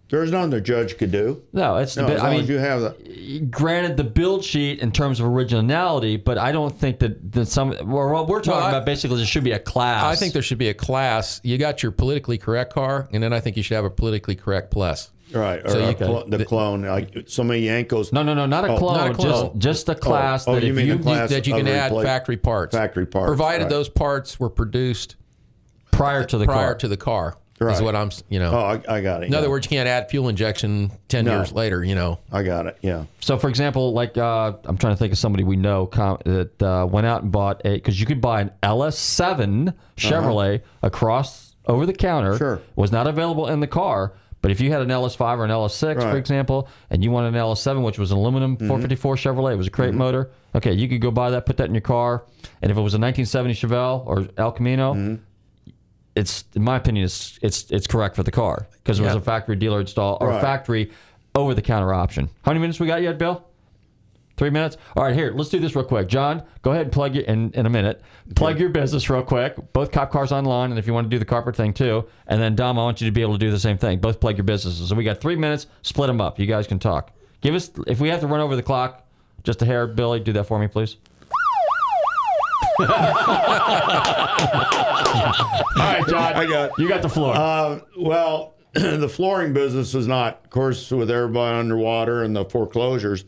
There's nothing the judge could do. no, it's the No, bit- as I long mean, as you have the. granted the build sheet in terms of originality, but I don't think that, that some well, what we're talking I- about basically there should be a class. I think there should be a class. You got your politically correct car, and then I think you should have a politically correct plus. Right, or So a you- cl- the clone, like so many Yenkos. no, no, no, not a Oh, clone, not a clone. just just a class oh, that you if mean you the class that you of can add repla- factory parts. Factory parts, provided right. those parts were produced prior to the prior car. to the car. Right. Is what I'm. s- You know. Oh, I, I got it. in yeah. other words, you can't add fuel injection ten No. years later. You know. I got it. Yeah. So, for example, like uh, I'm trying to think of somebody we know com- that uh, went out and bought a because you could buy an LS7 Chevrolet across over the counter. Uh-huh. Sure. Was not available in the car, but if you had an LS5 or an LS6, for example, and you wanted an LS7, which was an aluminum Mm-hmm. 454 Chevrolet, it was a crate motor. Okay, you could go buy that, put that in your car, and if it was a 1970 Chevelle or El Camino. Mm-hmm. It's, in my opinion, it's it's it's correct for the car because it was a factory dealer install or Right. factory over the counter option. How many minutes we got yet, Bill? Three minutes. All right, here. Let's do this real quick. John, go ahead and plug your in in a minute. Plug your business real quick. Both cop cars online, and if you want to do the carpet thing too. And then Dom, I want you to be able to do the same thing. Both plug your businesses. So we got three minutes. Split them up. You guys can talk. Give us if we have to run over the clock, just a hair. Billy, do that for me, please. All right, John. I got- you got the floor. Uh, well, the flooring business is not, of course, with everybody underwater and the foreclosures.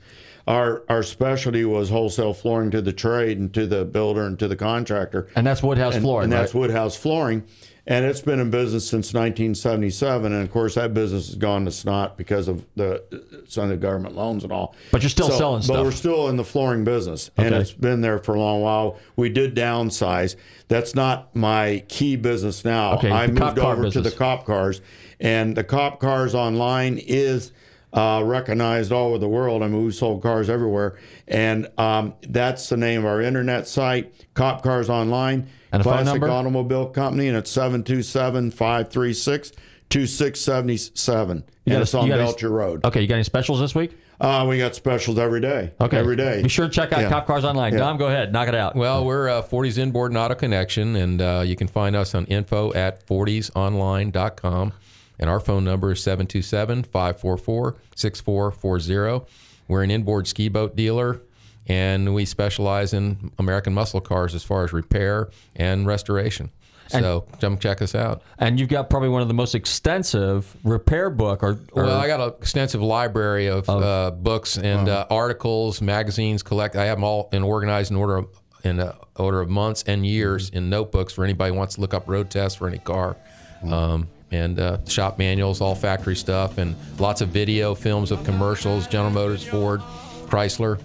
Our our specialty was wholesale flooring to the trade and to the builder and to the contractor. and that's Woodhouse and, flooring, and that's? Woodhouse Flooring, and it's been in business since 1977. And of course, that business has gone to snot because of the some of the government loans and all. But you're still selling stuff. But we're still in the flooring business, and it's been there for a long while. We did downsize. That's not my key business now. Okay, I moved over to the cop cars, And the Cop Cars Online is uh, recognized all over the world. I mean, we've sold cars everywhere. And um, that's the name of our internet site, Cop Cars Online. And a phone Classic? Automobile Company, and it's 727 536 2677. And got it's a- on you got Belcher Road. Okay, you got any specials this week? Uh, we got specials every day. Okay. Every day. Be sure to check out Yeah. Cop Cars Online. Yeah. Dom, go ahead. Knock it out. Well, we're uh, Forte's Inboard and Auto Connection, and uh, you can find us on info at fortesonline.com. And our phone number is 727 544 6440. We're an inboard ski boat dealer, and we specialize in American muscle cars as far as repair and restoration. So come check us out. and you've got probably one of the most extensive repair book or, or Well, I got an extensive library of, uh, books and uh, articles, magazines. Collect. I have them all in organized in order of, in uh, order of months and years in notebooks for anybody who wants to look up road tests for any car. Um, and uh, shop manuals, all factory stuff, and lots of video films of commercials, General Motors, Ford, Chrysler.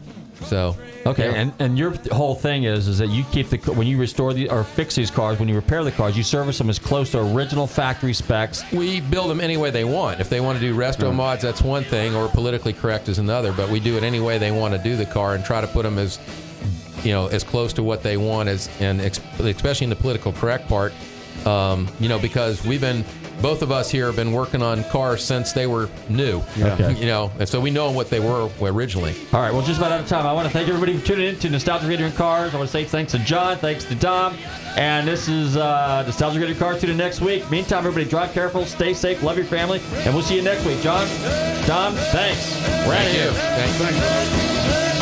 So Okay, yeah. and, and your whole thing is is that you keep the when you restore the or fix these cars when you repair the cars you service them as close to original factory specs. we build them any way they want. If they want to do resto mods, that's one thing, or politically correct is another. But we do it any way they want to do the car and try to put them as, you know, as close to what they want as, and especially in the political correct part, um, you know, because we've been. Both of us here have been working on cars since they were new, Okay. you know, and so we know what they were originally. All right, well, just about out of time. I want to thank everybody for tuning in to Nostalgia Radio and Cars. I want to say thanks to John, thanks to Dom, and this is uh, Nostalgia Radio and Cars. Tune in next week. Meantime, everybody, drive careful, stay safe, love your family, and we'll see you next week. John, Dom, thanks. We're out of you. here. Thank you.